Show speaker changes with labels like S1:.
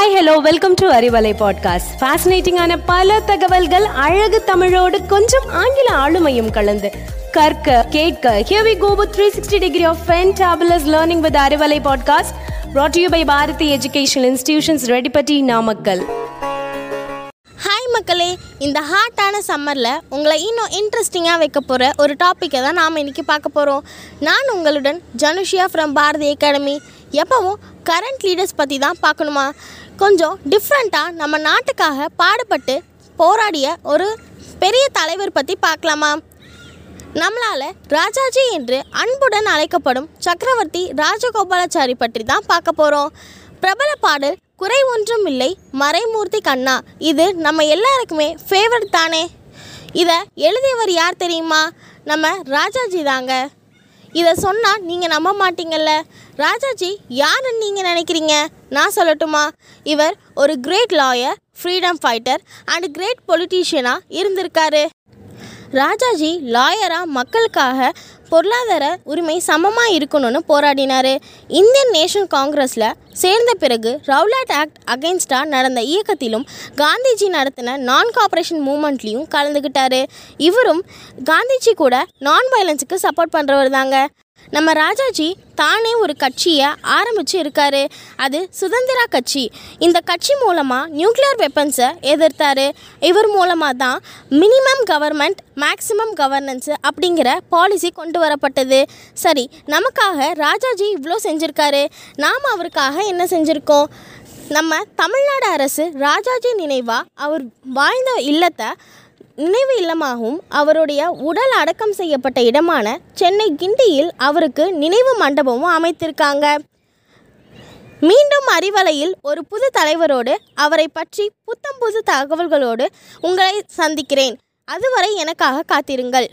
S1: Hi hello welcome to Arivalai podcast ஃபேசினேட்டிங்கான பல தகவல்கள் அழகு தமிழோடு கொஞ்சம் ஆங்கில ஆளுமையும் கலந்து. கற்க கேட்க here we go with 360 degree of fantabulous learning with Arivalai podcast brought to you by Bharathi educational institutions Reddipatti Namakkal
S2: hi மக்களே. இந்த ஹாட்டான சம்மரில் உங்களை இன்னும் இன்ட்ரெஸ்டிங்காக வைக்க போகிற ஒரு டாப்பிக்கை தான் நாம் இன்றைக்கி பார்க்க போகிறோம் நான் உங்களுடன் ஜனுஷியா ஃப்ரம் பாரதி அகாடமி எப்பவும் கரண்ட் லீடர்ஸ் பற்றி தான் பார்க்கணுமா? கொஞ்சம் டிஃப்ரெண்ட்டாக நம்ம நாட்டுக்காக பாடுபட்டு போராடிய ஒரு பெரிய தலைவர் பற்றி பார்க்கலாமா? நம்மளால் ராஜாஜி என்று அன்புடன் அழைக்கப்படும் சக்கரவர்த்தி ராஜகோபாலாச்சாரி பற்றி தான் பார்க்க போகிறோம் பிரபல பாடல் குறை ஒன்றும் இல்லை மறைமூர்த்தி கண்ணா. இது நம்ம எல்லாருக்குமே ஃபேவரட் தானே? இதை எழுதியவர் யார் தெரியுமா? நம்ம ராஜாஜி தாங்க. இதை சொன்னால் நீங்கள் நம்ப மாட்டீங்கல்ல? ராஜாஜி யாருன்னு நீங்கள் நினைக்கிறீங்க? நான் சொல்லட்டுமா? இவர் ஒரு great lawyer freedom fighter and great பொலிட்டீஷியனாக இருந்திருக்காரு. ராஜாஜி லாயராக மக்களுக்காக பொருளாதார உரிமை சமமாக இருக்கணும்னு போராடினார். இந்தியன் நேஷனல் காங்கிரஸில் சேர்ந்த பிறகு ரவுலாட் ஆக்ட் அகைன்ஸ்டாக நடந்த இயக்கத்திலும் காந்திஜி நடத்தின நான் காப்பரேஷன் மூமெண்ட்லேயும் கலந்துக்கிட்டாரு இவரும் காந்திஜி கூட நான் வயலன்ஸுக்கு சப்போர்ட் பண்ணுறவர் தாங்க நம்ம ராஜாஜி தானே ஒரு கட்சியை ஆரம்பித்து இருக்காரு. அது சுதந்திரா கட்சி. இந்த கட்சி மூலமாக நியூக்ளியர் வெப்பன்ஸை எதிர்த்தாரு. இவர் மூலமாக தான் மினிமம் கவர்மெண்ட் மேக்ஸிமம் கவர்னன்ஸு அப்படிங்கிற பாலிசி கொண்டு வரப்பட்டது. சரி நமக்காக ராஜாஜி இவ்வளோ செஞ்சுருக்காரு. நாம் அவருக்காக என்ன செஞ்சுருக்கோம்? நம்ம தமிழ்நாடு அரசு ராஜாஜி நினைவாக அவர் வாழ்ந்த இல்லத்தை நினைவு இல்லமாகவும் அவருடைய உடல் அடக்கம் செய்யப்பட்ட இடமான சென்னை கிண்டியில் அவருக்கு நினைவு மண்டபமும் அமைத்திருக்காங்க. மீண்டும் அறிவலையில் ஒரு புது தலைவரோடு அவரை பற்றி புத்தம் புது தகவல்களோடு உங்களை சந்திக்கிறேன். அதுவரை எனக்காக காத்திருங்கள்.